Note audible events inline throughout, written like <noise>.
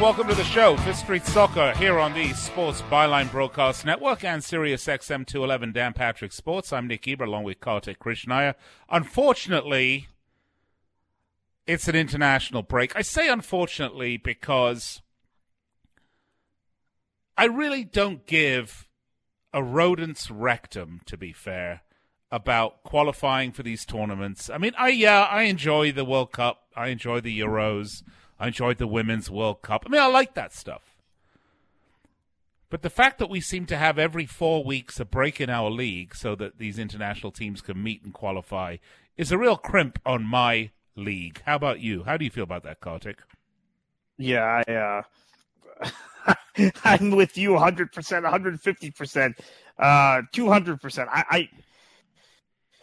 Welcome to the show, Fifth Street Soccer, here on the Sports Byline Broadcast Network and Sirius XM 211 Dan Patrick Sports. I'm Nick Eber along with Kartik Krishnaiyer. Unfortunately, it's an international break. I say unfortunately because I really don't give a rodent's rectum, to be fair, about qualifying for these tournaments. I mean, I yeah, I enjoy the World Cup, I enjoy the Euros. I enjoyed the Women's World Cup. I mean, I like that stuff. But the fact that we seem to have every four weeks a break in our league so that these international teams can meet and qualify is a real crimp on my league. How about you? How do you feel about that, Kartik? Yeah, I, uh, <laughs> I'm with you 100%, 150%, uh, 200%. I, I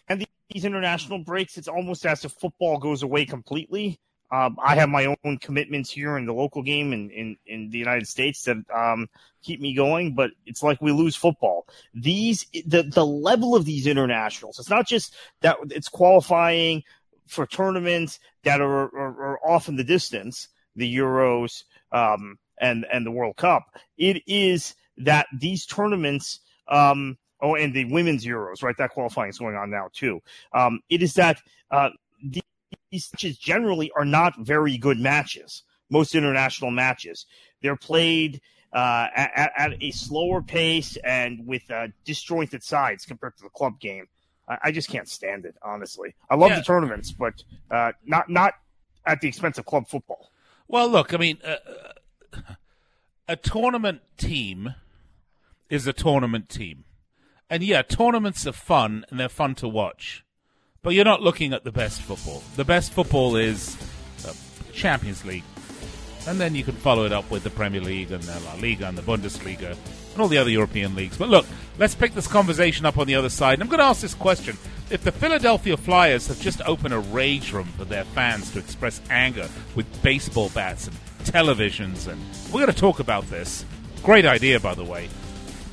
and these international breaks, it's almost as if football goes away completely. Um, I have my own commitments here in the local game in, in, in the United States that um, keep me going, but it's like we lose football. These the the level of these internationals. It's not just that it's qualifying for tournaments that are, are, are off in the distance, the Euros um, and and the World Cup. It is that these tournaments. Um, Oh, and the women's Euros, right? That qualifying is going on now too. Um, it is that uh, these matches generally are not very good matches. Most international matches, they're played uh, at, at, a slower pace and with uh, disjointed sides compared to the club game. I, I just can't stand it, honestly. I love yeah. the tournaments, but uh, not not at the expense of club football. Well, look, I mean, uh, a tournament team is a tournament team, and yeah, tournaments are fun and they're fun to watch. But you're not looking at the best football. The best football is the Champions League. And then you can follow it up with the Premier League and the La Liga and the Bundesliga and all the other European leagues. But look, let's pick this conversation up on the other side. And I'm going to ask this question. If the Philadelphia Flyers have just opened a rage room for their fans to express anger with baseball bats and televisions, and we're going to talk about this. Great idea, by the way.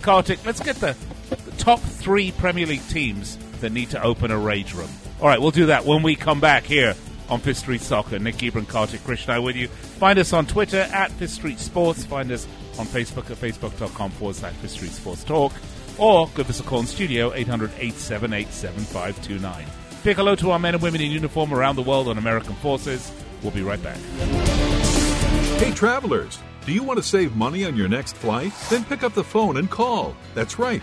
Kartik, let's get the, the top three Premier League teams that need to open a rage room. All right, we'll do that when we come back here on Fifth Street Soccer. Nick Ebron, Kartik Krishna with you. Find us on Twitter at Fifth Street Sports. Find us on Facebook at facebook.com forward slash Fifth Street Sports Talk. Or give us a call in studio, 800 878 7529. Pick hello to our men and women in uniform around the world on American forces. We'll be right back. Hey, travelers, do you want to save money on your next flight? Then pick up the phone and call. That's right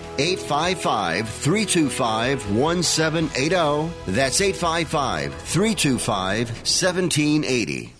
855 325 1780. That's 855 325 1780.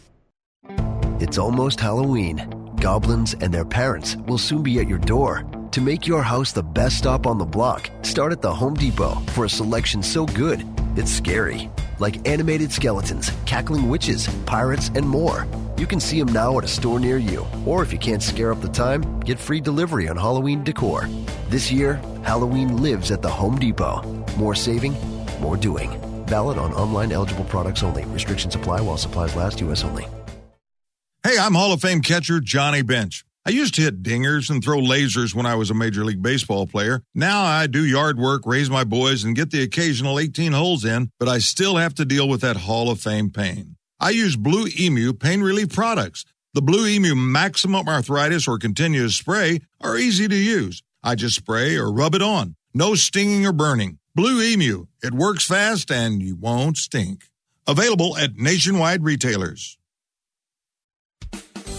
It's almost Halloween. Goblins and their parents will soon be at your door. To make your house the best stop on the block, start at the Home Depot for a selection so good, it's scary. Like animated skeletons, cackling witches, pirates, and more. You can see them now at a store near you. Or if you can't scare up the time, get free delivery on Halloween decor. This year, Halloween lives at the Home Depot. More saving, more doing. Valid on online eligible products only. Restrictions apply while supplies last, U.S. only. Hey, I'm Hall of Fame catcher Johnny Bench. I used to hit dingers and throw lasers when I was a Major League Baseball player. Now I do yard work, raise my boys, and get the occasional 18 holes in, but I still have to deal with that Hall of Fame pain. I use Blue Emu pain relief products. The Blue Emu Maximum Arthritis or Continuous Spray are easy to use. I just spray or rub it on. No stinging or burning. Blue Emu. It works fast and you won't stink. Available at nationwide retailers.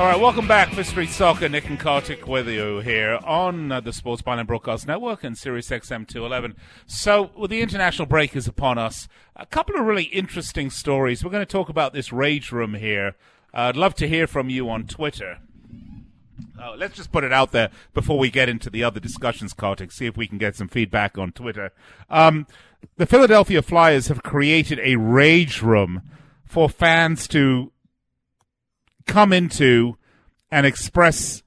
All right, welcome back, Fifth Street Soccer. Nick and Kartik with you here on uh, the Sports Byline Broadcast Network and Sirius XM 211. So, with the international break is upon us, a couple of really interesting stories. We're going to talk about this rage room here. Uh, I'd love to hear from you on Twitter. Uh, let's just put it out there before we get into the other discussions, Kartik. See if we can get some feedback on Twitter. Um, the Philadelphia Flyers have created a rage room for fans to come into and express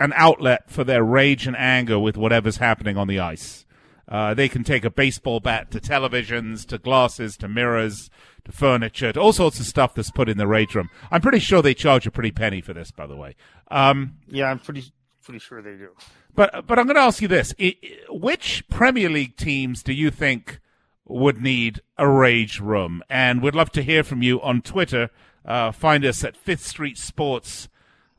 an outlet for their rage and anger with whatever's happening on the ice. Uh, they can take a baseball bat to televisions, to glasses, to mirrors, to furniture, to all sorts of stuff that's put in the rage room. I'm pretty sure they charge a pretty penny for this, by the way. Um, Yeah, I'm pretty pretty sure they do. but but I'm going to ask you this: I, I- Which Premier League teams do you think would need a rage room? And we'd love to hear from you on Twitter. Uh, find us at Fifth Street Sports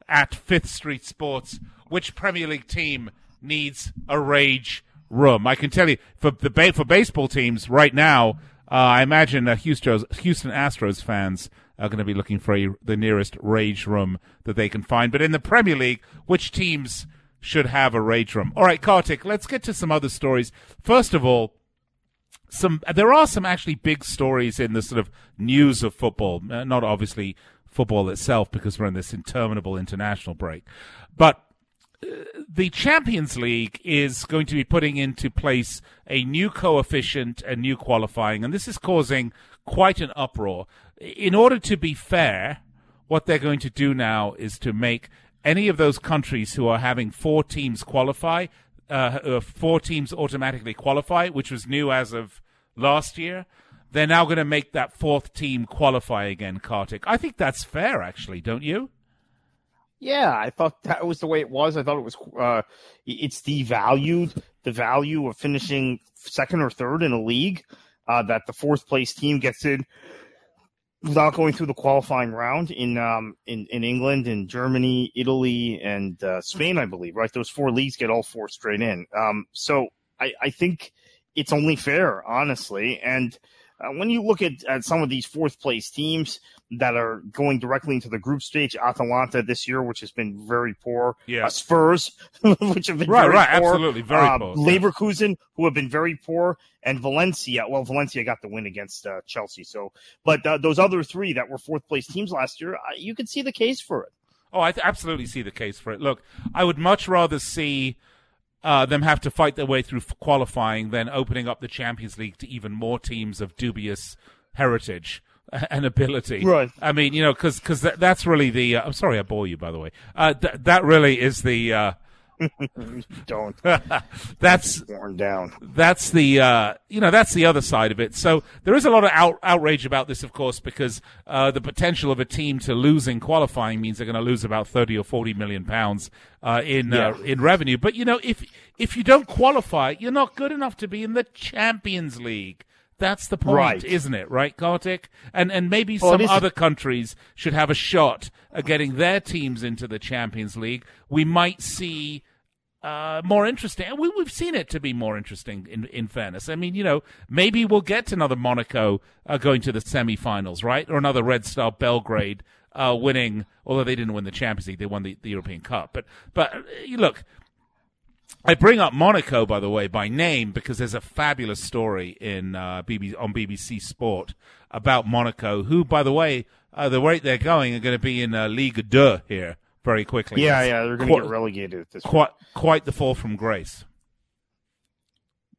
at Fifth Street Sports. Which Premier League team needs a rage room? I can tell you for the ba- for baseball teams right now. Uh, I imagine uh, Houston Houston Astros fans are going to be looking for a, the nearest rage room that they can find. But in the Premier League, which teams should have a rage room? All right, Kartik, let's get to some other stories. First of all, some there are some actually big stories in the sort of news of football. Uh, not obviously football itself because we're in this interminable international break, but uh, the Champions League is going to be putting into place a new coefficient and new qualifying, and this is causing quite an uproar. In order to be fair, what they're going to do now is to make any of those countries who are having four teams qualify, uh, uh, four teams automatically qualify, which was new as of last year. They're now going to make that fourth team qualify again, Kartik. I think that's fair, actually, don't you? Yeah, I thought that was the way it was. I thought it was. Uh, it's devalued the value of finishing second or third in a league. Uh, that the fourth place team gets in without going through the qualifying round in um in, in England and Germany, Italy, and uh, Spain, I believe. Right, those four leagues get all four straight in. Um, so I, I think it's only fair, honestly. And uh, when you look at, at some of these fourth place teams that are going directly into the group stage, Atalanta this year, which has been very poor, Yeah. uh, Spurs, <laughs> which have been Right, very right, poor, absolutely, very uh, poor. Leverkusen, who have been very poor, and Valencia. Well, Valencia got the win against uh, Chelsea, so but uh, those other three that were fourth place teams last year, uh, you could see the case for it. Oh, I th- absolutely see the case for it. Look, I would much rather see uh, them have to fight their way through qualifying, then opening up the Champions League to even more teams of dubious heritage <laughs> and ability. Right. I mean, you know, because because that, that's really the. Uh, I'm sorry, I bore you, by the way. Uh, th- that really is the. <laughs> Don't. <laughs> that's worn down. That's the uh, you know that's the other side of it. So there is a lot of out- outrage about this, of course, because uh, the potential of a team to lose in qualifying means they're going to lose about thirty or forty million pounds uh, in uh, in revenue. But you know, if if you don't qualify, you're not good enough to be in the Champions League. That's the point, Right. isn't it? Right, Kartik? And and maybe Well, some other countries should have a shot at getting their teams into the Champions League. We might see uh, more interesting. And we, we've seen it to be more interesting. In in fairness, I mean, you know, maybe we'll get another Monaco uh, going to the semi-finals, right, or another Red Star Belgrade uh, winning. Although they didn't win the Champions League, they won the, the European Cup. But but uh, look. I bring up Monaco, by the way, by name because there's a fabulous story in uh, BB, on BBC Sport about Monaco, who, by the way, uh, the rate they're going are going to be in uh, Ligue 2 here very quickly. Yeah, It's yeah, they're going to get relegated at this point. quite quite the fall from grace.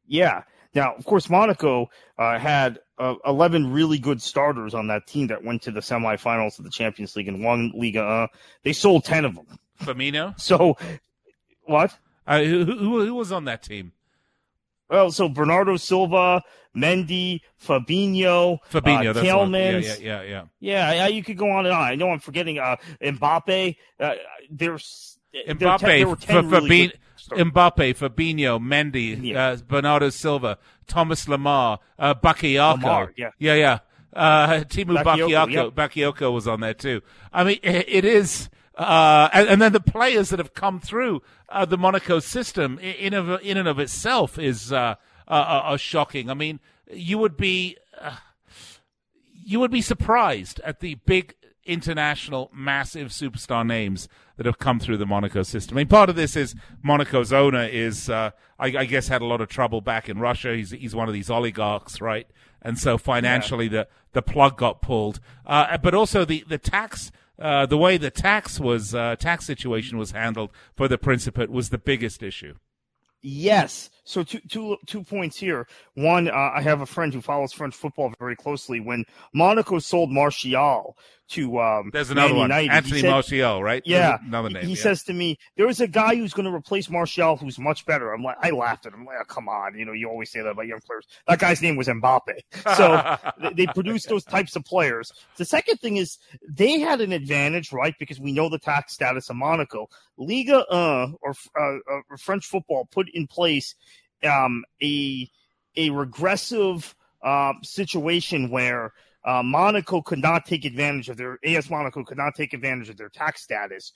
Yeah. Now, of course, Monaco uh, had uh, 11 really good starters on that team that went to the semifinals of the Champions League and won Liga. Uh, they sold 10 of them. Firmino, So, what? uh, who, who who was on that team? Well, so Bernardo Silva, Mendy, Fabinho, Fabinho, uh. Yeah, yeah, yeah, yeah. Yeah, you could go on and on. I know I'm forgetting uh, Mbappe. Uh, there's Mbappe, ten- there were for, 10 really good. Mbappe, Fabinho, Mendy, Yeah. uh, Bernardo Silva, Thomas Lemar, uh, Bakayoko. Lemar, yeah. yeah, yeah. Uh, <laughs> Timu Bakayoko. Bakayoko was on there too. I mean, it, it is, uh, and, and then the players that have come through uh, the Monaco system in of, in and of itself is uh, uh, shocking. I mean, you would be. Uh, you would be surprised at the big international, massive superstar names that have come through the Monaco system. I mean, part of this is Monaco's owner is, uh, I, I guess, had a lot of trouble back in Russia. He's he's one of these oligarchs, right? And so financially, the the plug got pulled. Uh, but also the the tax. Uh, the way the tax was uh, tax situation was handled for the Principate was the biggest issue. Yes. So two two two points here. One, uh, I have a friend who follows French football very closely. When Monaco sold Martial to um, There's another Man one, United, Anthony said- Martial, right? There's Yeah, another he- name. He yeah. says to me, "There is a guy who's going to replace Martial, who's much better." I'm like, I laughed at him. I'm like, oh, come on, you know, you always say that about young players. That guy's name was Mbappe. <laughs> So they, they produce those types of players. The second thing is they had an advantage, right? Because we know the tax status of Monaco. Liga uh, or uh, uh, French football put in place um, a a regressive uh, situation where uh, Monaco could not take advantage of their AS Monaco could not take advantage of their tax status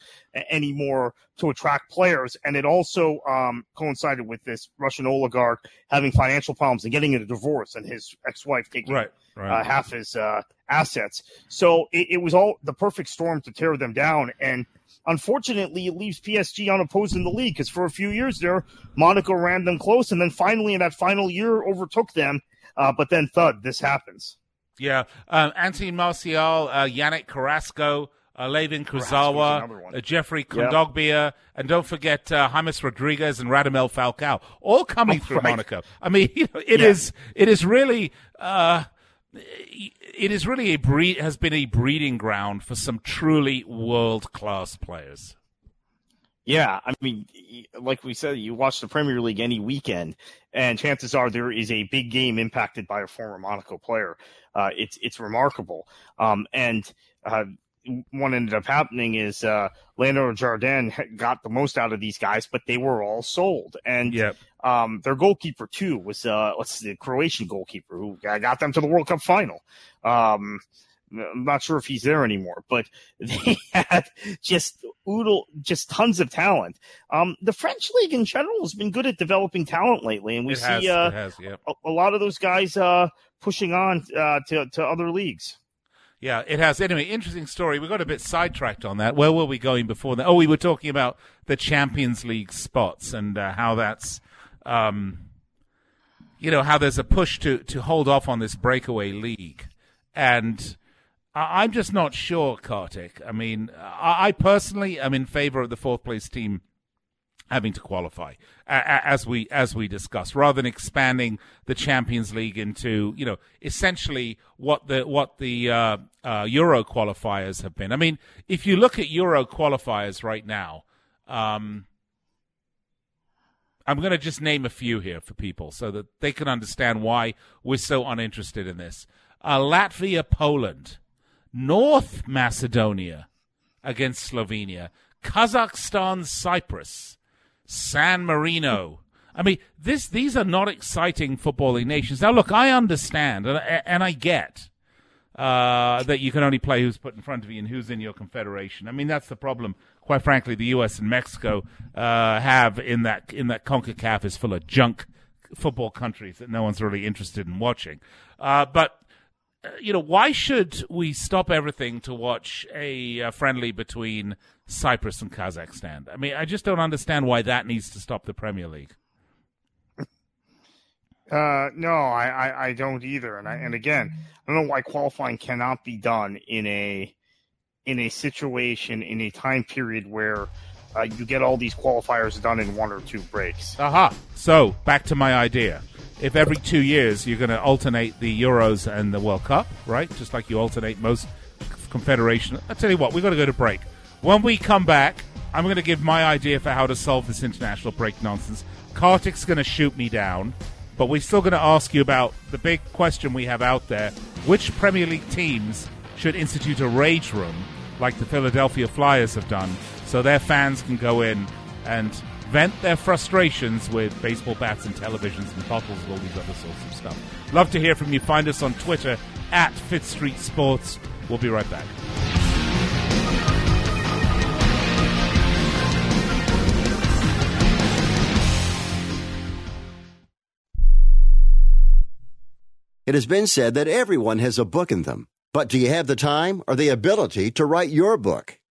anymore to attract players, and it also um, coincided with this Russian oligarch having financial problems and getting a divorce, and his ex-wife taking Right, right. Uh, half his uh, assets. So it, it was all the perfect storm to tear them down, and unfortunately, it leaves PSG unopposed in the league because for a few years there, Monaco ran them close, and then finally in that final year overtook them. Uh, but then, thud, this happens. Yeah, um, Anthony Martial, uh, Yannick Carrasco, uh, Layvin Carrasco's Kurzawa, another one. uh, Geoffrey. Kondogbia, and don't forget uh, James Rodriguez and Radamel Falcao, all coming Oh, through right. Monaco. I mean, <laughs> you know, it Yeah. is it is really uh, it is really a breed has been a breeding ground for some truly world class players. Yeah, I mean, like we said, you watch the Premier League any weekend, and chances are there is a big game impacted by a former Monaco player. Uh, it's it's remarkable. Um, and uh, what ended up happening is uh, Leonardo Jardim got the most out of these guys, but they were all sold. And Yep. um, their goalkeeper too was uh, what's the Croatian goalkeeper who got them to the World Cup final. Um, I'm not sure if he's there anymore, but <laughs> they had just oodle, just tons of talent. Um, the French league in general has been good at developing talent lately, and we it see has, uh, has, yeah. a, a lot of those guys uh, pushing on uh, to to other leagues. Yeah, it has. Anyway, interesting story. We got a bit sidetracked on that. Where were we going before that? Oh, we were talking about the Champions League spots and uh, how that's, um, you know, how there's a push to to hold off on this breakaway league, and I'm just not sure, Kartik. I mean, I, personally am in favor of the fourth place team having to qualify as we as we discussed rather than expanding the Champions League into you know essentially what the what the uh, uh, Euro qualifiers have been. I mean, if you look at Euro qualifiers right now, um, I'm going to just name a few here for people so that they can understand why we're so uninterested in this. Uh, Latvia, Poland, North Macedonia against Slovenia, Kazakhstan, Cyprus. San Marino. I mean, this these are not exciting footballing nations. Now, look, I understand and, and I get uh, that you can only play who's put in front of you and who's in your confederation. I mean, that's the problem. Quite frankly, the U.S. and Mexico uh, have in that in that Concacaf is full of junk football countries that no one's really interested in watching. Uh, but you know, why should we stop everything to watch a, a, friendly between Cyprus and Kazakhstan? I mean, I just don't understand why that needs to stop the Premier League. Uh, no, I, I, I, don't either. And I, and again, I don't know why qualifying cannot be done in a in a situation in a time period where uh, you get all these qualifiers done in one or two breaks. Aha. So back to my idea if every two years you're going to alternate the Euros and the World Cup, right? Just like you alternate most confederation. I tell you what, we've got to go to break. When we come back, I'm going to give my idea for how to solve this international break nonsense. Kartik's going to shoot me down, but we're still going to ask you about the big question we have out there: which Premier League teams should institute a rage room like the Philadelphia Flyers have done, so their fans can go in and vent their frustrations with baseball bats and televisions and bottles and all these other sorts of stuff. Love to hear from you. Find us on Twitter at Fifth Street Sports. We'll be right back. It has been said that everyone has a book in them. But do you have the time or the ability to write your book?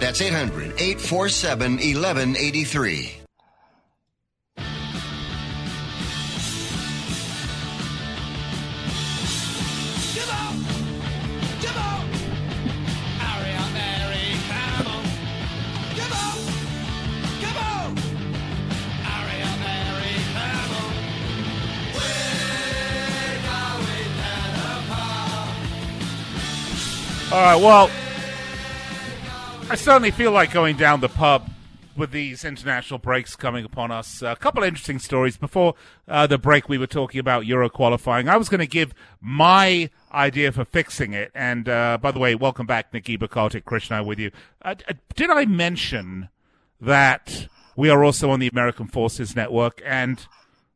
That's 800 847 1183. All right, well, I certainly feel like going down the pub with these international breaks coming upon us. a couple of interesting stories. Before uh, the break, we were talking about Euro qualifying. I was going to give my idea for fixing it. And uh, by the way, welcome back, Nikki Bakartik, Krishna, with you. Uh, uh, did I mention that we are also on the American Forces Network? And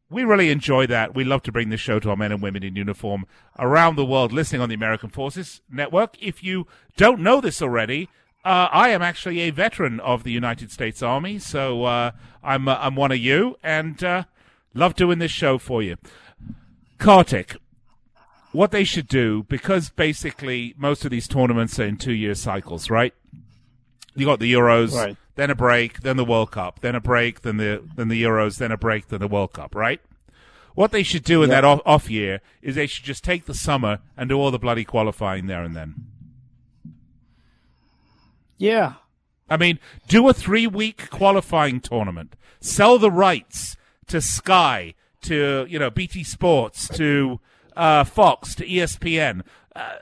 we really enjoy that. We love to bring this show to our men and women in uniform around the world listening on the American Forces Network. If you don't know this already, uh, I am actually a veteran of the United States Army, so uh, I'm uh, I'm one of you, and uh, love doing this show for you. Kartik, what they should do because basically most of these tournaments are in two year cycles, right? You got the Euros, Right. then a break, then the World Cup, then a break, then the then the Euros, then a break, then the World Cup, right? What they should do in Yeah. that off, off year is they should just take the summer and do all the bloody qualifying there and then. Yeah. I mean, do a three week qualifying tournament. Sell the rights to Sky, to, you know, BT Sports, to uh, Fox, to ESPN, uh,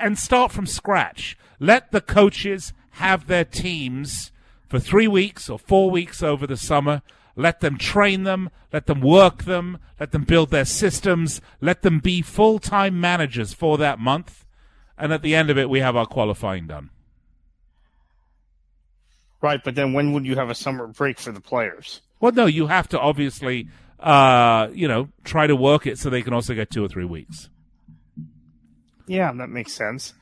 and start from scratch. Let the coaches have their teams for three weeks or four weeks over the summer. Let them train them, let them work them, let them build their systems, let them be full time managers for that month. And at the end of it, we have our qualifying done. Right, but then when would you have a summer break for the players? Well, no, you have to obviously, uh, you know, try to work it so they can also get two or three weeks. Yeah, that makes sense.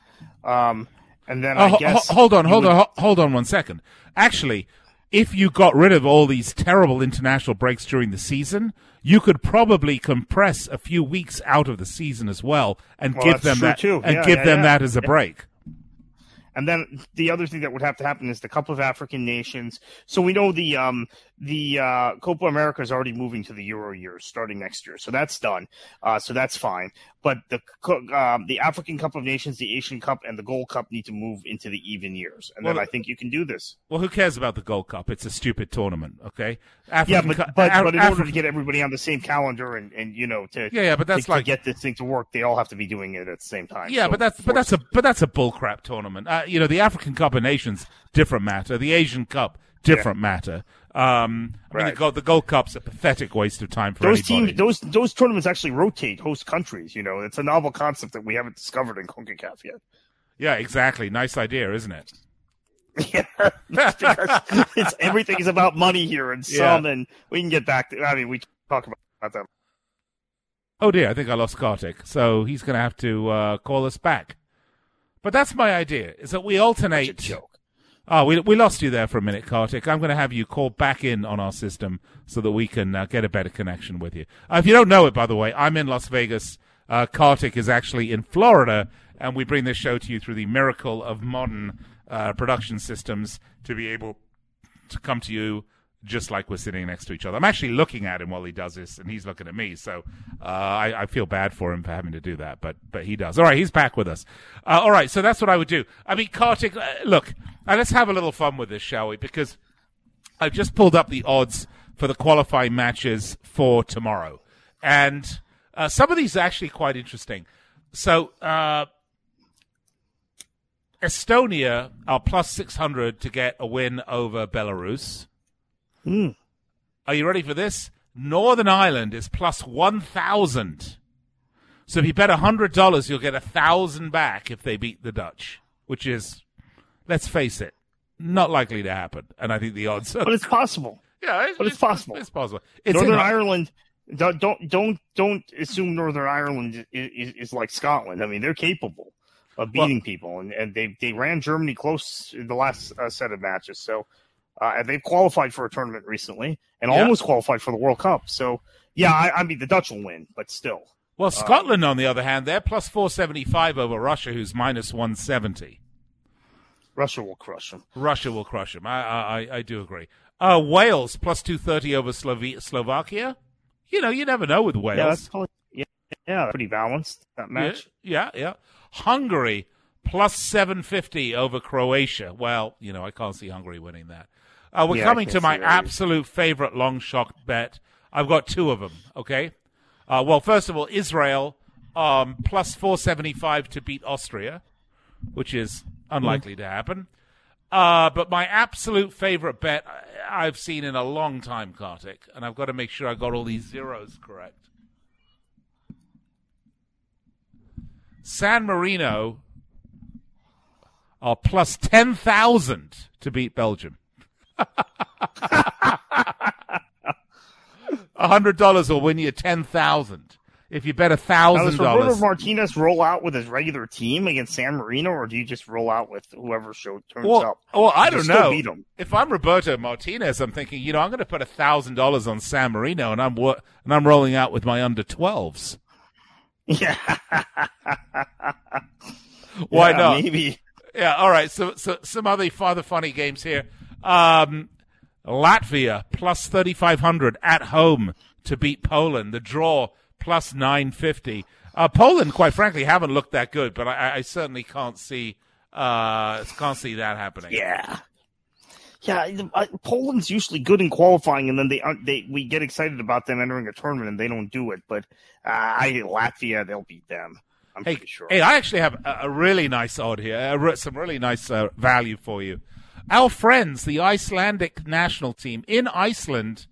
Um, and then Oh, I ho- guess ho- hold on, hold would- on, hold on one second. Actually, if you got rid of all these terrible international breaks during the season, you could probably compress a few weeks out of the season as well and Well, give them that too. and Yeah, give yeah, them yeah. that as a break. And then the other thing that would have to happen is the couple of African Nations. So we know the um the uh, Copa America is already moving to the Euro years starting next year, so that's done. Uh, so that's fine. But the um, the African Cup of Nations, the Asian Cup, and the Gold Cup need to move into the even years, and then Well, I think you can do this. Well, who cares about the Gold Cup? It's a stupid tournament, okay? yeah, but but, Af- but in order African- to get everybody on the same calendar and, and you know to Yeah, yeah, but that's to, like- to get this thing to work, they all have to be doing it at the same time. Yeah, So but that's but that's a but that's a bullcrap tournament. Uh, you know, the African Cup of Nations different matter. The Asian Cup different matter. Um, I mean, the Gold, the Gold Cup's a pathetic waste of time for those anybody. teams, those those tournaments actually rotate host countries. You know, it's a novel concept that we haven't discovered in Concacaf yet. Yeah, exactly. Nice idea, isn't it? <laughs> yeah, <laughs> it's everything is about money here and Yeah. some, and we can get back to. I mean, we talk about that. Oh dear, I think I lost Kartik, so he's going to have to uh, call us back. But that's my idea: is that we alternate. joke. Oh, we we lost you there for a minute, Kartik. I'm going to have you call back in on our system so that we can uh, get a better connection with you. Uh, if you don't know it, by the way, I'm in Las Vegas. Uh, Kartik is actually in Florida, and we bring this show to you through the miracle of modern uh, production systems to be able to come to you just like we're sitting next to each other. I'm actually looking at him while he does this, and he's looking at me. So uh, I, I feel bad for him for having to do that, but but he does. All right, he's back with us. Uh, all right, so that's what I would do. I mean, Kartik, uh, look, uh, let's have a little fun with this, shall we? Because I've just pulled up the odds for the qualifying matches for tomorrow, and uh, some of these are actually quite interesting. So. Uh, Estonia are plus 600 to get a win over Belarus. Hmm. Are you ready for this? Northern Ireland is plus 1,000. So if you bet $100, you'll get a 1,000 back if they beat the Dutch, which is, let's face it, not likely to happen. And I think the odds are. But it's possible. Yeah, it's, but it's, possible. It's possible. It's Northern Ireland. Don't don't don't assume Northern Ireland is, is, is like Scotland. I mean, they're capable of beating people, and, and they they ran Germany close in the last uh, set of matches. So, uh, and they've qualified for a tournament recently, and Yeah. almost qualified for the World Cup. So, yeah, I, I mean the Dutch will win, but still, Well, Scotland, on the other hand, they're plus 475 over Russia, who's minus 170. Russia will crush them. Russia will crush them. I, I, I do agree. Uh, Wales, plus 230 over Slove- Slovakia. You know, you never know with Wales. Yeah, that's probably, yeah, yeah, pretty balanced, that match. Yeah, yeah, yeah. Hungary, plus 750 over Croatia. Well, you know, I can't see Hungary winning that. Uh, we're Yeah, coming to my see that either. absolute favorite long shot bet. I've got two of them, okay? Uh, well, first of all, Israel, um, plus 475 to beat Austria, which is unlikely to happen. Uh, but my absolute favorite bet I've seen in a long time, Kartik, and I've got to make sure I got all these zeros correct. San Marino are plus 10,000 to beat Belgium. $100 will win you 10000 If you bet Now, does Roberto $1,000. Martinez roll out with his regular team against San Marino, or do you just roll out with whoever show turns Well, up? well, I You don't know. If I'm Roberto Martinez, I'm thinking, you know, I'm going to put a $1,000 on San Marino and I'm, wo- and I'm rolling out with my under 12s. <laughs> Yeah. Why Yeah, not? Maybe. Yeah, all right. So, so some other father funny games here. Um, Latvia plus thirty five hundred at home to beat Poland. The draw plus nine fifty. Uh, Poland, quite frankly, haven't looked that good, but I, I certainly can't see uh, can't see that happening. Yeah. Yeah, uh, Poland's usually good in qualifying, and then they. They we get excited about them entering a tournament, and they don't do it. But uh, I Latvia, they'll beat them. I'm Hey, pretty sure. hey, I actually have a, a really nice odd here, some really nice uh, value for you. Our friends, the Icelandic national team in Iceland,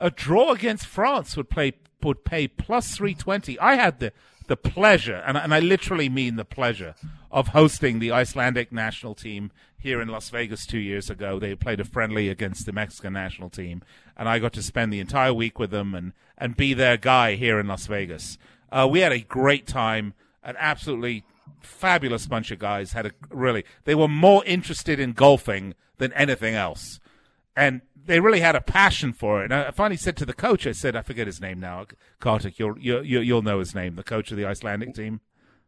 a draw against France would play would pay plus three twenty. I had the the pleasure, and, and I literally mean the pleasure, of hosting the Icelandic national team here in Las Vegas two years ago. They played a friendly against the Mexican national team, and I got to spend the entire week with them and and be their guy here in Las Vegas. Uh, we had a great time, an absolutely fabulous bunch of guys. Had a really, they were more interested in golfing than anything else, and they really had a passion for it. And I finally said to the coach, I said, I forget his name now, Kartik, you'll you, you, you'll know his name, the coach of the Icelandic team.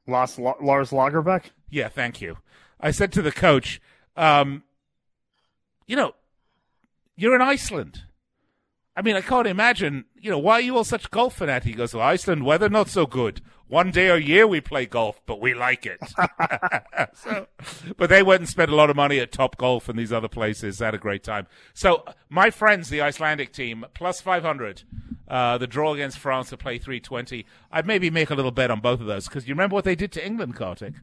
Lars, Lars Lagerbäck. Yeah, thank you. I said to the coach, um, you know, you're in Iceland. I mean, I can't imagine, you know, why are you all such golf fanatic? He goes, well, Iceland weather not so good. One day a year we play golf, but we like it. <laughs> so, but they went and spent a lot of money at Top Golf and these other places. Had a great time. So my friends, the Icelandic team, plus 500. Uh, the draw against France to play 320. I'd maybe make a little bet on both of those because you remember what they did to England, Kartik?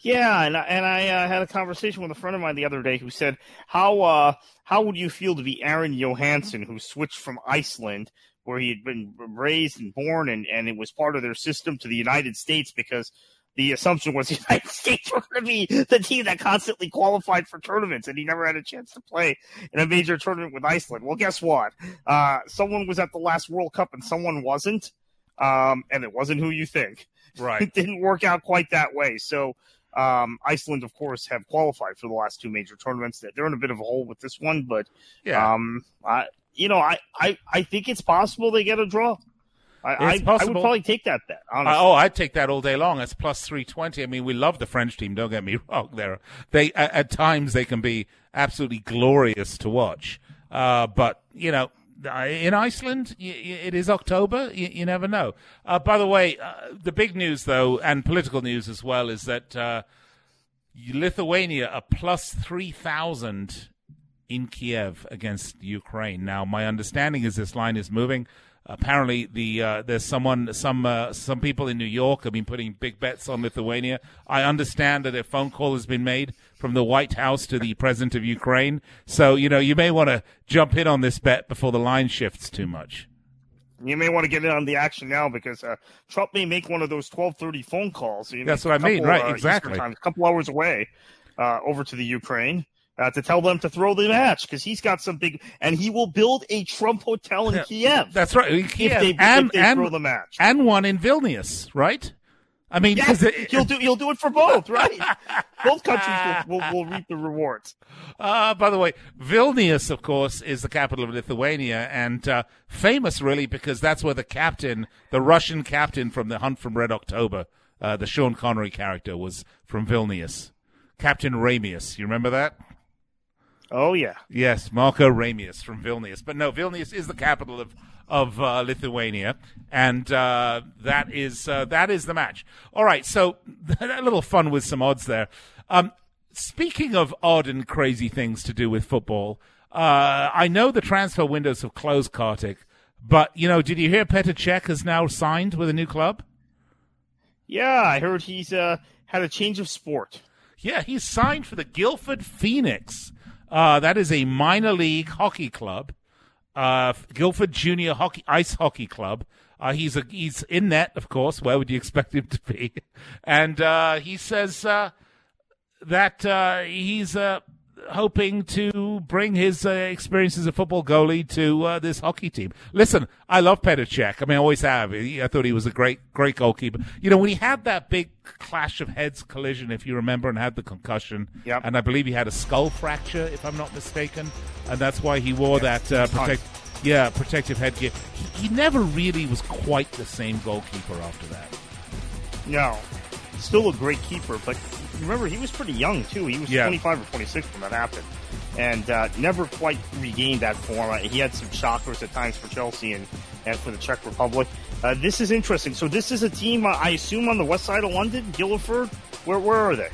Yeah, and I, and I uh, had a conversation with a friend of mine the other day who said, "How uh, how would you feel to be Aron Johannsson, who switched from Iceland, where he had been raised and born, and, and it was part of their system, to the United States because the assumption was <laughs> the United States were going to be the team that constantly qualified for tournaments, and he never had a chance to play in a major tournament with Iceland. Well, guess what? Uh, someone was at the last World Cup, and someone wasn't, um, and it wasn't who you think. Right. <laughs> It didn't work out quite that way. So um, Iceland, of course, have qualified for the last two major tournaments. They're in a bit of a hole with this one, but Yeah. um, I, you know, I, I, I think it's possible they get a draw. I, I, I would probably take that bet. Honestly. Uh, oh, I'd take that all day long. It's plus three twenty. I mean, we love the French team. Don't get me <laughs> wrong. There, they at, at times they can be absolutely glorious to watch. Uh, but you know, in Iceland, it is October. You, never know. Uh, by the way, uh, the big news though, and political news as well, is that uh, Lithuania are plus three thousand in Kiev against Ukraine. Now, my understanding is this line is moving. Apparently, the uh, there's someone, some uh, some people in New York have been putting big bets on Lithuania. I understand that a phone call has been made from the White House to the president of Ukraine. So, you know, you may want to jump in on this bet before the line shifts too much. You may want to get in on the action now because uh, Trump may make one of those twelve thirty phone calls. You That's what I mean, right, uh, exactly. Time, a couple hours away uh, over to the Ukraine uh, to tell them to throw the match because he's got some big and he will build a Trump hotel in Kiev. That's right. in Kiev If they, and if they and throw the match. and one in Vilnius, right? I mean, Yes, it, he'll do he'll do it for both, <laughs> right? both countries will, will, will reap the rewards. Uh, by the way, Vilnius, of course, is the capital of Lithuania, and uh, famous really because that's where the captain, the Russian captain from the Hunt from Red October, uh, the Sean Connery character, was from Vilnius. Captain Ramius, you remember that? Oh yeah, Yes, Marco Ramius from Vilnius. But no, Vilnius is the capital of of uh, Lithuania, and uh, that is uh, that is the match. All right, so <laughs> a little fun with some odds there. Um, speaking of odd and crazy things to do with football, uh, I know the transfer windows have closed, Kartik. But you know, did you hear Petr Cech has now signed with a new club? yeah. I heard he's uh, had a change of sport. Yeah, he's signed for the Guildford Phoenix. Uh, that is a minor league hockey club, uh, Guildford Junior Hockey Ice Hockey Club. Uh, he's a, he's in net, of course. Where would you <laughs> expect him to be? And uh, he says uh, that uh, he's uh, hoping to bring his uh, experience as a football goalie to uh, this hockey team. Listen, I love Petr Cech. I mean, I always have. I thought he was a great, great goalkeeper. You know, when he had that big clash of heads collision, if you remember, and had the concussion, Yep. and I believe he had a skull fracture, if I'm not mistaken, and that's why he wore that uh, protect, yeah, protective headgear. He, he never really was quite the same goalkeeper after that. No, still a great keeper, but remember he was pretty young too. He was Yeah. 25 or 26 when that happened, and uh, never quite regained that form. Uh, He had some shockers at times for Chelsea and, and for the Czech Republic. Uh, this is interesting. So this is a team, uh, I assume, on the west side of London, Guildford. Where where are they?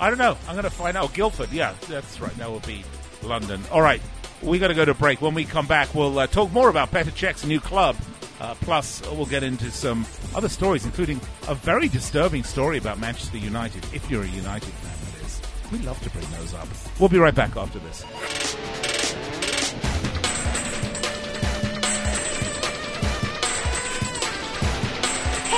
I don't know. I'm going to find out. Guildford, yeah, that's right. That will be London. All right, we got to go to break. When we come back, we'll uh, talk more about Petr Cech's new club. Uh, plus, we'll get into some other stories, including a very disturbing story about Manchester United. If you're a United fan, that is. We love to bring those up. We'll be right back after this.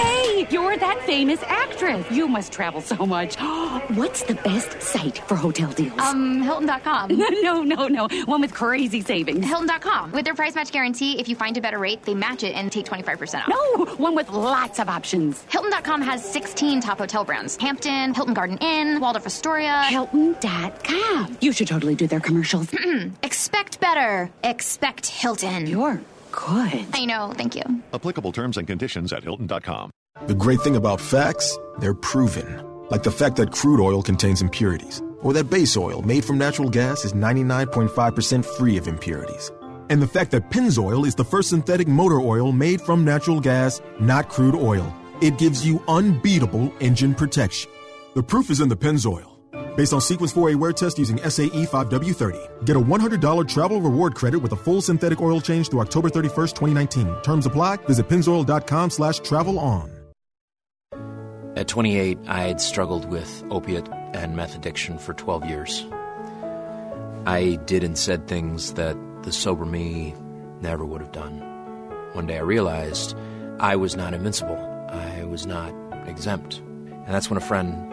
Hey, you're that famous actress. You must travel so much. <gasps> What's the best site for hotel deals? Um, Hilton.com. <laughs> no, no, no. One with crazy savings. Hilton.com. With their price match guarantee, if you find a better rate, they match it and take 25% off. No, one with lots of options. Hilton.com has 16 top hotel brands Hampton, Hilton Garden Inn, Waldorf Astoria. Hilton.com. You should totally do their commercials. <clears throat> Expect better. Expect Hilton. You're good. I know. Thank you. Applicable terms and conditions at Hilton.com. The great thing about facts, they're proven. Like the fact that crude oil contains impurities, or that base oil made from natural gas is 99.5% free of impurities. And the fact that Pennzoil is the first synthetic motor oil made from natural gas, not crude oil. It gives you unbeatable engine protection. The proof is in the Pennzoil. Based on Sequence 4A wear test using SAE 5W30. Get a $100 travel reward credit with a full synthetic oil change through October 31st, 2019. Terms apply. Visit pennzoil.com slash travel on. At 28, I had struggled with opiate and meth addiction for 12 years. I did and said things that the sober me never would have done. One day I realized I was not invincible. I was not exempt. And that's when a friend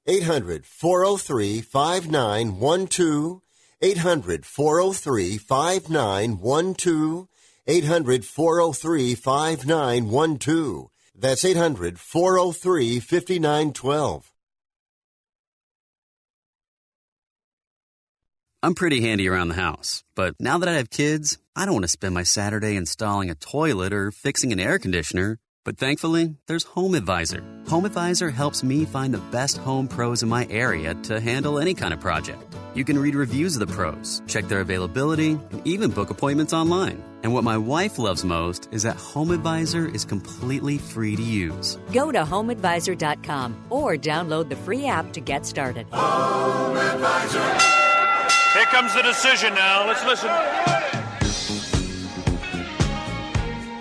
800 403 5912. 800 403 5912. 800 403 5912. That's 800 403 5912. I'm pretty handy around the house, but now that I have kids, I don't want to spend my Saturday installing a toilet or fixing an air conditioner. But thankfully, there's Home Advisor. Home Advisor helps me find the best home pros in my area to handle any kind of project. You can read reviews of the pros, check their availability, and even book appointments online. And what my wife loves most is that Home Advisor is completely free to use. Go to homeadvisor.com or download the free app to get started. Here comes the decision now. Let's listen.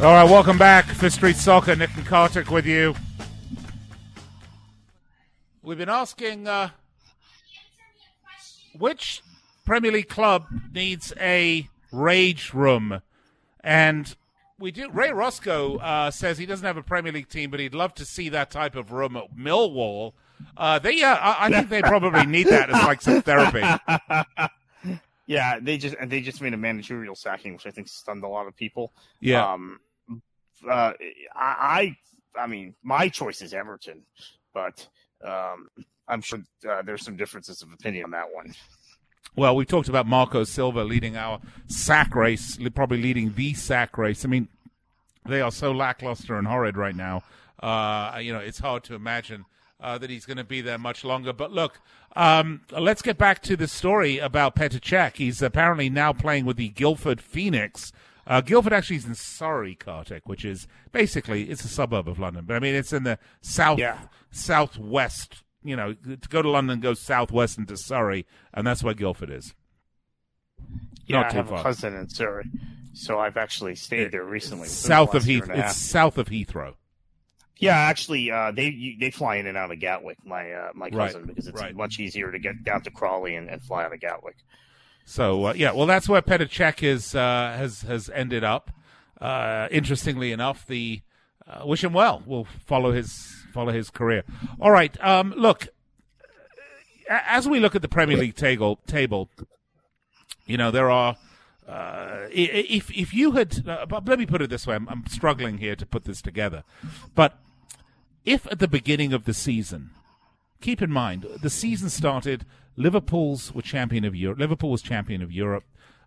All right, welcome back. Fifth Street Soccer. Nick Kartik with you. We've been asking uh, which Premier League club needs a rage room, and we do. Ray Roscoe uh, says he doesn't have a Premier League team, but he'd love to see that type of room at Millwall. Uh, they, uh, I I think they probably need that as like some therapy. <laughs> Yeah, they just and they just made a managerial sacking, which I think stunned a lot of people. Yeah. Um, uh, I, I, I mean, my choice is Everton, but um, I'm sure uh, there's some differences of opinion on that one. Well, we talked about Marco Silva leading our sack race, probably leading the sack race. I mean, they are so lackluster and horrid right now. Uh, you know, it's hard to imagine uh, that he's going to be there much longer. But look, um, let's get back to the story about Petr Cech. He's apparently now playing with the Guildford Phoenix. Uh, Guildford actually is in Surrey, Kartik, which is basically it's a suburb of London, but I mean it's in the south yeah. southwest. You know, to go to London, go southwest into Surrey, and that's where Guildford is. Yeah, Not I have far. a cousin in Surrey, so I've actually stayed there recently. within the south of Heath. half. It's south of Heathrow. Yeah, actually, uh, they you- they fly in and out of Gatwick. My uh, my Right, cousin because it's right. much easier to get down to Crawley and, and fly out of Gatwick. So uh, yeah, well, that's where Petr Cech is uh, has has ended up. Uh, interestingly enough, the uh, wish him well. We'll follow his follow his career. All right, um, look. As we look at the Premier League table, table, you know there are. Uh, if if you had, uh, but let me put it this way, I'm, I'm struggling here to put this together, but if at the beginning of the season, keep in mind the season started. Liverpool's were champion of Europe. Liverpool was champion of Europe.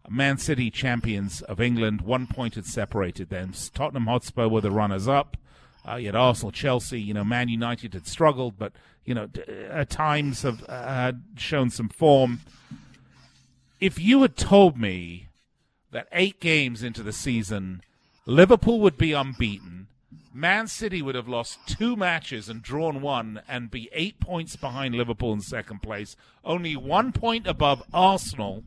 Man City champions of England. One point had separated them. Tottenham Hotspur were the runners up. Uh, you had Arsenal, Chelsea. You know, Man United had struggled, but you know, at times have uh, shown some form. If you had told me that eight games into the season, Liverpool would be unbeaten, Man City would have lost two matches and drawn one and be eight points behind Liverpool in second place, only one point above Arsenal,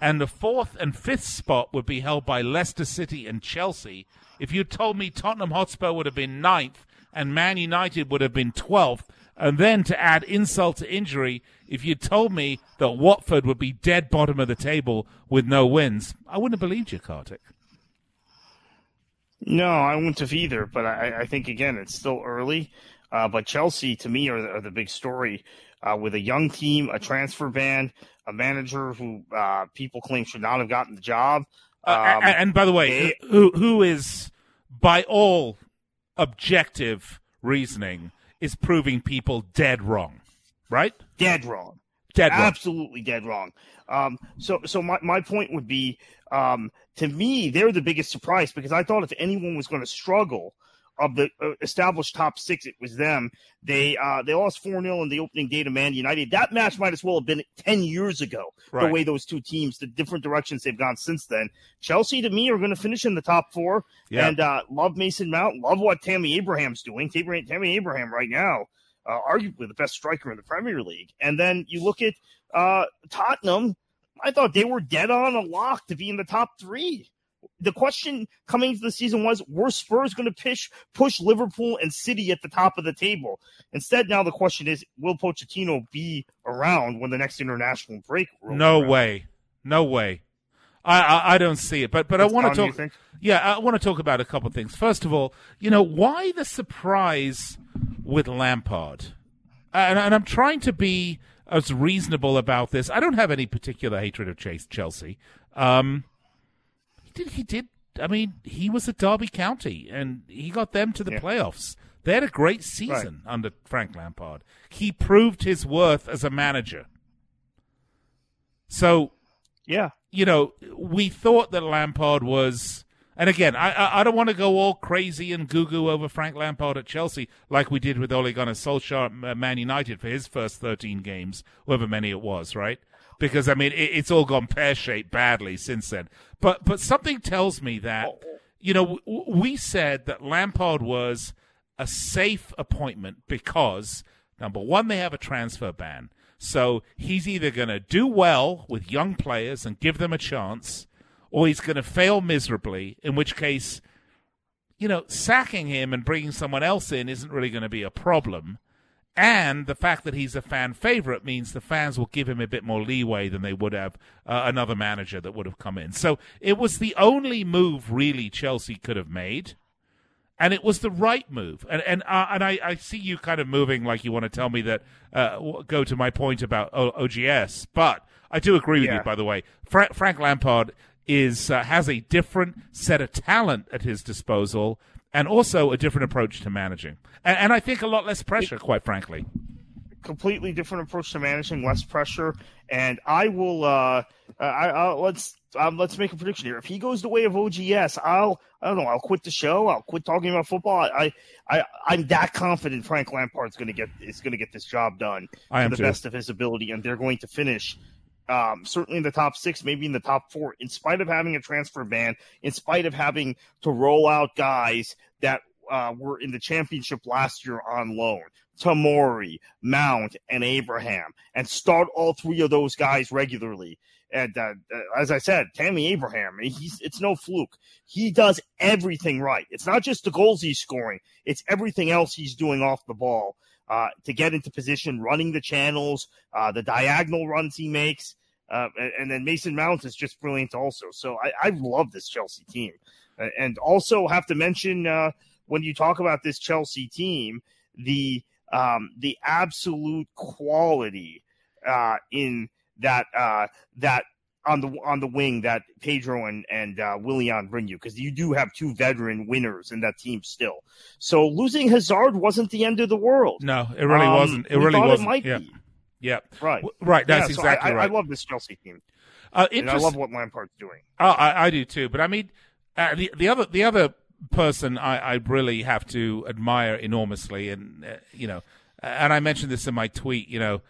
and the fourth and fifth spot would be held by Leicester City and Chelsea. If you told me Tottenham Hotspur would have been ninth and Man United would have been twelfth, and then to add insult to injury, if you'd told me that Watford would be dead bottom of the table with no wins, I wouldn't have believed you, Kartik. No, I wouldn't have either. But I, I think again, it's still early. Uh, but Chelsea, to me, are, the- are the big story. Uh, with a young team, a transfer ban, a manager who uh, people claim should not have gotten the job. Uh, Um, a- and by the way, they- who who is by all objective reasoning is proving people dead wrong, right? dead wrong. Dead wrong. Absolutely dead wrong. Um, so, so my, my point would be, um, to me, they're the biggest surprise because I thought if anyone was going to struggle of the uh, established top six, it was them. They uh, they lost four 0 in the opening day to Man United. That match might as well have been ten years ago. The way those two teams, the different directions they've gone since then. Chelsea, to me, are going to finish in the top four. Yeah. And uh, love Mason Mount. Love what Tammy Abraham's doing. Tammy, Tammy Abraham right now uh, arguably the best striker in the Premier League. And then you look at uh, Tottenham. I thought they were dead on a lock to be in the top three. The question coming into the season was: Were Spurs going to push push Liverpool and City at the top of the table? Instead, now the question is: Will Pochettino be around when the next international break? No around? way, no way. I, I I don't see it, but but I want to talk. Yeah, I want to talk about a couple of things. First of all, you know why the surprise with Lampard, and, and I'm trying to be as reasonable about this. I don't have any particular hatred of Chase Chelsea. Um, did. He did. I mean, he was at Derby County, and he got them to the playoffs. They had a great season under Frank Lampard. He proved his worth as a manager. So, Yeah. you know, we thought that Lampard was. And again, I, I, I don't want to go all crazy and goo goo over Frank Lampard at Chelsea like we did with Ole Gunnar Solskjaer at Man United for his first 13 games, however many it was, right? Because, I mean, it, it's all gone pear shaped badly since then. But, but something tells me that, you know, w- we said that Lampard was a safe appointment because, number one, they have a transfer ban. So he's either going to do well with young players and give them a chance, or he's going to fail miserably, in which case, you know, sacking him and bringing someone else in isn't really going to be a problem. And the fact that he's a fan favorite means the fans will give him a bit more leeway than they would have uh, another manager that would have come in. So it was the only move really Chelsea could have made. And it was the right move, and and uh, and I, I see you kind of moving like you want to tell me that uh, go to my point about o- OGS, but I do agree with Yeah. you. By the way, Fra- Frank Lampard is uh, has a different set of talent at his disposal, and also a different approach to managing, and, and I think a lot less pressure, quite frankly. completely different approach to managing, less pressure, and I will. Uh, I, I let's um, let's make a prediction here. If he goes the way of OGS, I'll I don't know. I'll quit the show. I'll quit talking about football. I I I'm that confident Frank Lampard's going to get is going to get this job done I to the too. best of his ability, and they're going to finish. Um, certainly in the top six, maybe in the top four, in spite of having a transfer ban, in spite of having to roll out guys that uh, were in the championship last year on loan. Tomori, Mount, and Abraham, and start all three of those guys regularly. And uh, uh, as I said, Tammy Abraham, he's it's no fluke. He does everything right. It's not just the goals he's scoring; it's everything else he's doing off the ball uh, to get into position, running the channels, uh, the diagonal runs he makes, uh, and, then Mason Mount is just brilliant also. So I, I love this Chelsea team, Uh, and also have to mention uh, when you talk about this Chelsea team, the um, the absolute quality uh, in that uh, that on the on the wing that Pedro and and uh, Willian bring you because you do have two veteran winners in that team still. So losing Hazard wasn't the end of the world. No, it really Um, wasn't. It really wasn't. It might yeah. be. Yeah. Right. W- Right. That's Yeah, so exactly I, I, right. I love this Chelsea team. Uh, and I love what Lampard's doing. Oh, I, I do too. But I mean, uh, the the other the other person I, I really have to admire enormously, and uh, you know, and I mentioned this in my tweet. You know,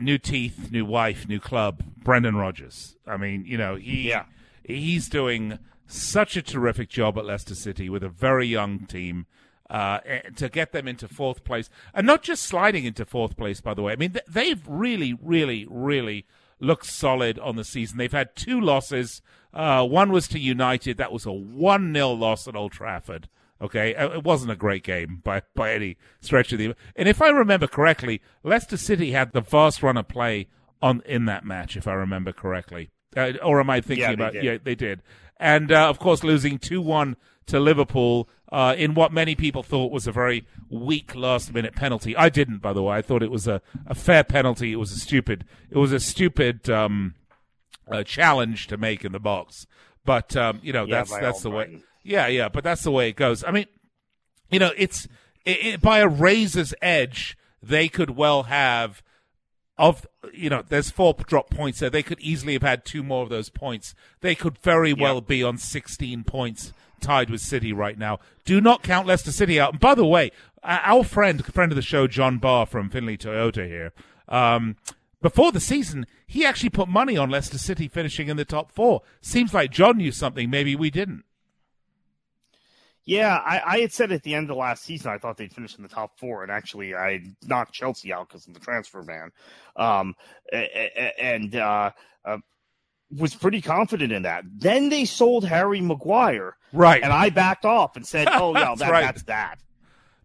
new teeth, new wife, new club. Brendan Rodgers. I mean, you know, he Yeah. he's doing such a terrific job at Leicester City with a very young team. Uh, to get them into fourth place, and not just sliding into fourth place, by the way. I mean, they've really, really, really looked solid on the season. They've had two losses. Uh, one was to United. That was a 1 0 loss at Old Trafford. Okay. Uh, It wasn't a great game by, by any stretch of the. And if I remember correctly, Leicester City had the fast run of play on in that match, if I remember correctly. Uh, or am I thinking Yeah, about? did. Yeah, they did. And uh, of course, losing 2 1 to Liverpool uh, in what many people thought was a very weak last minute penalty. I didn't, by the way. I thought it was a, a fair penalty. It was a stupid. It was a stupid um, uh, challenge to make in the box. But um, you know Yeah, that's that's the way. Yeah, yeah. But that's the way it goes. I mean, you know, it's it, it, by a razor's edge. They could well have of you know there's four drop points there they could easily have had two more of those points they could very well be on 16 points tied with city right now do not count leicester city out and by the way uh, our friend friend of the show john barr from finley toyota here um, before the season he actually put money on leicester city finishing in the top four seems like john knew something maybe we didn't Yeah, I, I had said at the end of last season I thought they'd finish in the top four, and actually I knocked Chelsea out because of the transfer ban, um, and uh, uh, was pretty confident in that. Then they sold Harry Maguire, Right. And I backed off and said, <laughs> "Oh yeah, that, right. that's that."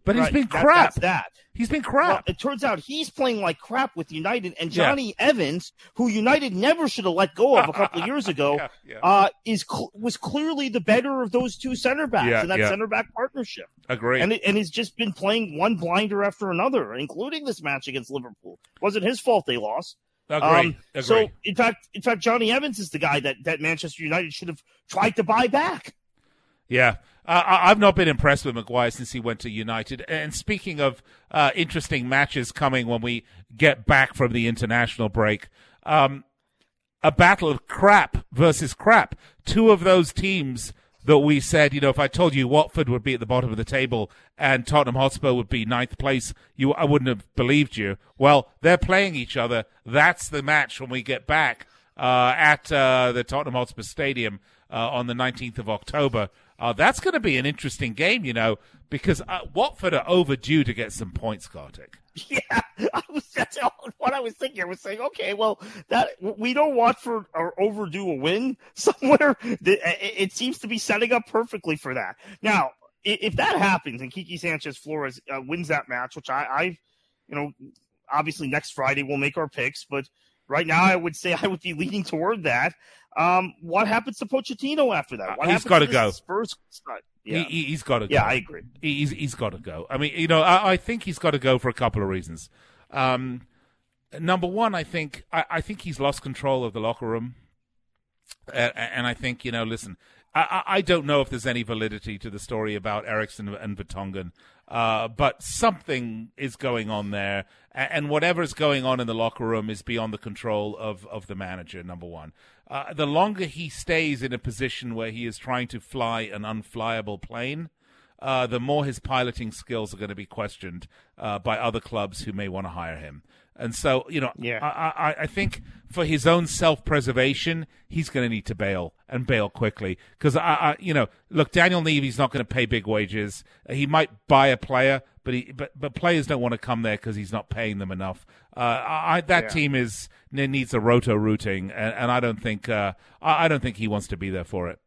But he's Right, been that- crap. That's that. He's been crap. Well, it turns out he's playing like crap with United, and Yeah. Jonny Evans, who United never should have let go of a couple of years ago, <laughs> Yeah, yeah. Uh, is cl- was clearly the better of those two center backs Yeah, in that yeah. center back partnership. Agree. And it, and he's just been playing one blinder after another, including this match against Liverpool. wasn't his fault they lost. Agree. Agree. So in fact, in fact, Jonny Evans is the guy that that Manchester United should have tried to buy back. Yeah. Uh, I've not been impressed with Maguire since he went to United. And speaking of uh, interesting matches coming when we get back from the international break, um, a battle of crap versus crap. Two of those teams that we said, you know, if I told you Watford would be at the bottom of the table and Tottenham Hotspur would be ninth place, you I wouldn't have believed you. Well, they're playing each other. That's the match when we get back uh, at uh, the Tottenham Hotspur Stadium uh, on the 19th of October. Uh, that's going to be an interesting game, you know, because uh, Watford are overdue to get some points, Kartik. <laughs> Yeah, I was that's what I was thinking. I was saying, okay, well, that we don't want Watford or overdue a win <laughs> somewhere. It seems to be setting up perfectly for that. Now, if that happens and Quique Sanchez Flores uh, wins that match, which I, I, you know, obviously next Friday we'll make our picks, but right now I would say I would be leaning toward that. Um, what happens to Pochettino after that? What he's got to go. Spurs. Yeah. He, has got to go. Yeah, I agree. He's he's got to go. I mean, you know, I, I think he's got to go for a couple of reasons. Um, number one, I think I, I, think he's lost control of the locker room, uh, and I think you know, listen, I, I, don't know if there's any validity to the story about Eriksen and Vertonghen, uh, but something is going on there, and whatever's going on in the locker room is beyond the control of, of the manager. Number one, uh, the longer he stays in a position where he is trying to fly an unflyable plane, uh, the more his piloting skills are going to be questioned uh, by other clubs who may want to hire him. And so, you know, yeah. I, I, I think for his own self preservation, he's going to need to bail and bail quickly. Because, I, I, you know, look, Daniel Levy's not going to pay big wages. He might buy a player, but he, but, but players don't want to come there because he's not paying them enough. Uh, I, that yeah. team is needs a roto routing, and, and I don't think uh, I, I don't think he wants to be there for it.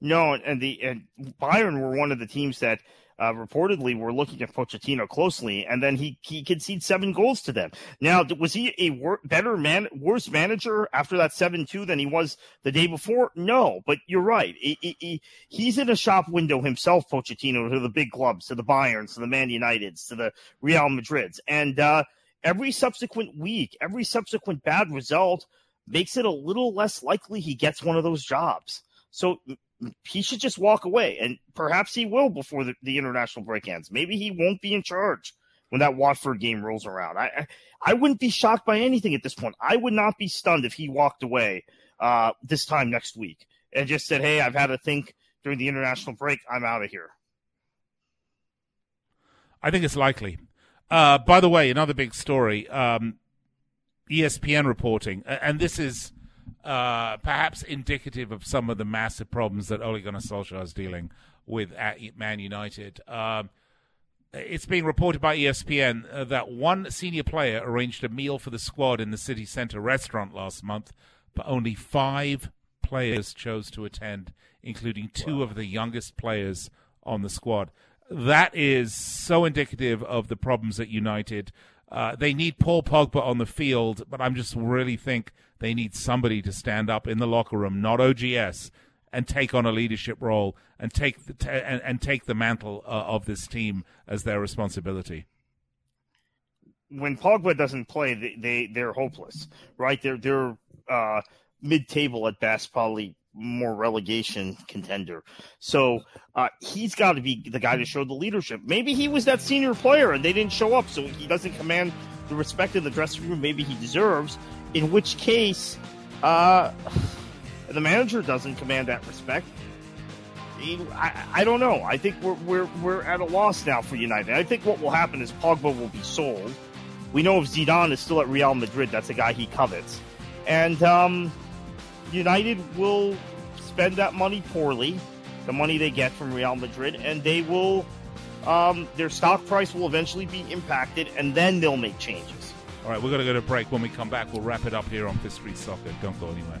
No, and the and Bayern were one of the teams that uh, reportedly were looking at Pochettino closely, and then he he conceded seven goals to them. Now, was he a wor- better man, worse manager after that seven two than he was the day before? No, but you're right. He, he, he's in a shop window himself, Pochettino, to the big clubs, to the Bayerns, to the Man Uniteds, to the Real Madrids, and uh, every subsequent week, every subsequent bad result makes it a little less likely he gets one of those jobs. So he should just walk away, and perhaps he will before the, the international break ends. Maybe he won't be in charge when that Watford game rolls around. I, I, I wouldn't be shocked by anything at this point. I would not be stunned if he walked away uh, this time next week and just said, "Hey, I've had to think during the international break. I'm out of here." I think it's likely. Uh, by the way, another big story: um, ESPN reporting, and this is uh, perhaps indicative of some of the massive problems that Ole Gunnar Solskjaer is dealing with at Man United. Um, it's being reported by ESPN uh, that one senior player arranged a meal for the squad in the city centre restaurant last month, but only five players chose to attend, including two wow. of the youngest players on the squad. That is so indicative of the problems at United. Uh, they need Paul Pogba on the field, but I'm just really think they need somebody to stand up in the locker room, not OGS, and take on a leadership role and take the t- and, and, take the mantle uh, of this team as their responsibility. When Pogba doesn't play, they, they they're hopeless, right? They're they're uh, mid-table at best, probably more relegation contender. So uh, he's got to be the guy to show the leadership. Maybe he was that senior player and they didn't show up, so he doesn't command the respect in the dressing room maybe he deserves. In which case, uh, the manager doesn't command that respect. I, I don't know. I think we're, we're we're at a loss now for United. I think what will happen is Pogba will be sold. We know if Zidane is still at Real Madrid, that's a guy he covets, and um, United will spend that money poorly, the money they get from Real Madrid, and they will um, their stock price will eventually be impacted, and then they'll make changes. All right, we're going to go to break. When we come back, we'll wrap it up here on Street Soccer. Don't go anywhere.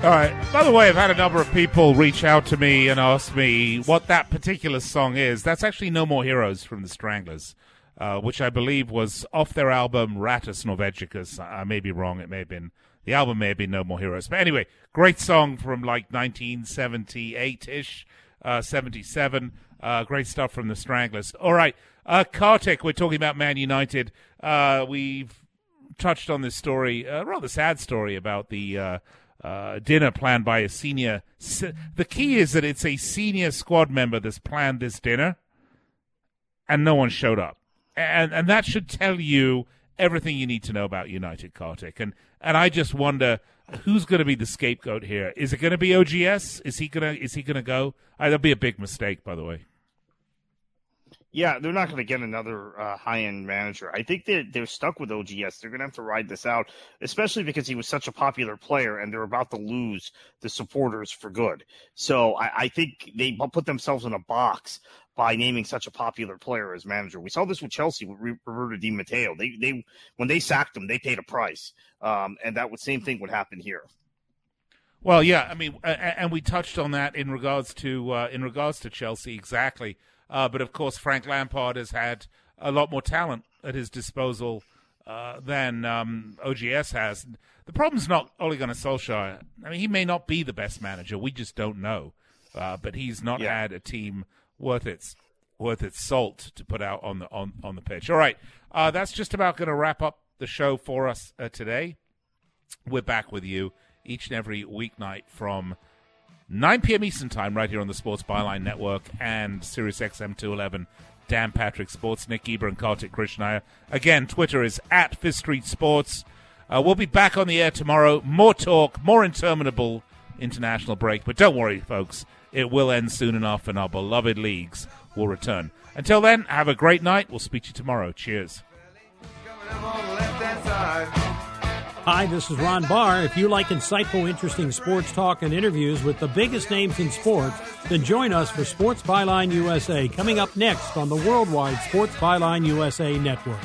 All right. By the way, I've had a number of people reach out to me and ask me what that particular song is. That's actually No More Heroes from the Stranglers, uh, which I believe was off their album Rattus Norvegicus. I may be wrong. It may have been, the album may have been No More Heroes. But anyway, great song from like 1978 ish, uh, 77. Uh, great stuff from the Stranglers. All right. Uh, Kartik, we're talking about Man United. Uh, we've touched on this story, a rather sad story about the uh, uh, dinner planned by a senior. The key is that it's a senior squad member that's planned this dinner, and no one showed up, and and that should tell you everything you need to know about United Kartik. And and I just wonder who's going to be the scapegoat here. Is it going to be OGS? Is he gonna is he gonna go? Uh, that'd be a big mistake, by the way. Yeah, they're not going to get another uh, high end manager. I think they're, they're stuck with OGS. They're going to have to ride this out, especially because he was such a popular player and they're about to lose the supporters for good. So I, I think they put themselves in a box by naming such a popular player as manager. We saw this with Chelsea with Roberto Di Matteo. They, they, when they sacked him, they paid a price. Um, and that would, same thing would happen here. Well, yeah, I mean, and we touched on that in regards to uh, in regards to Chelsea exactly. Uh, but of course, Frank Lampard has had a lot more talent at his disposal uh, than um, OGS has. The problem's not Ole Gunnar Solskjaer. I mean, he may not be the best manager. We just don't know. Uh, but he's not yeah. had a team worth its worth its salt to put out on the on, on the pitch. All right, uh, that's just about going to wrap up the show for us uh, today. We're back with you each and every weeknight from 9 p.m. Eastern Time right here on the Sports Byline Network and Sirius XM 211. Dan Patrick Sports, Nick Eber and Kartik Krishnaiyer. Again, Twitter is at Fifth Street Sports. Uh, we'll be back on the air tomorrow. More talk, more interminable international break. But don't worry, folks. It will end soon enough, and our beloved leagues will return. Until then, have a great night. We'll speak to you tomorrow. Cheers. Hi, this is Ron Barr. If you like insightful, interesting sports talk and interviews with the biggest names in sports, then join us for Sports Byline USA coming up next on the worldwide Sports Byline USA network.